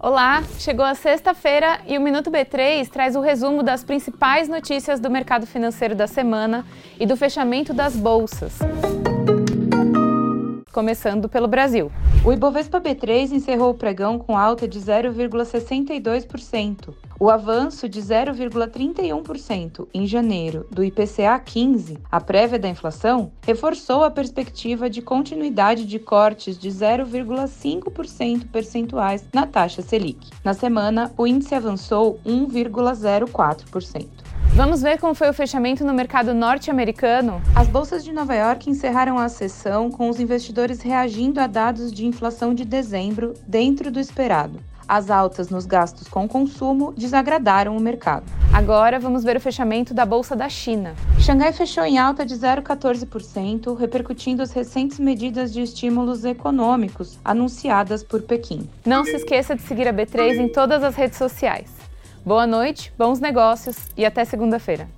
Olá, chegou a sexta-feira e o Minuto B3 traz o resumo das principais notícias do mercado financeiro da semana e do fechamento das bolsas. Começando pelo Brasil. O Ibovespa B3 encerrou o pregão com alta de 0,62%. O avanço de 0,31% em janeiro do IPCA 15, a prévia da inflação, reforçou a perspectiva de continuidade de cortes de 0,5% percentuais na taxa Selic. Na semana, o índice avançou 1,04%. Vamos ver como foi o fechamento no mercado norte-americano? As bolsas de Nova York encerraram a sessão com os investidores reagindo a dados de inflação de dezembro dentro do esperado. As altas nos gastos com consumo desagradaram o mercado. Agora vamos ver o fechamento da bolsa da China. Xangai fechou em alta de 0,14%, repercutindo as recentes medidas de estímulos econômicos anunciadas por Pequim. Não se esqueça de seguir a B3 em todas as redes sociais. Boa noite, bons negócios e até segunda-feira.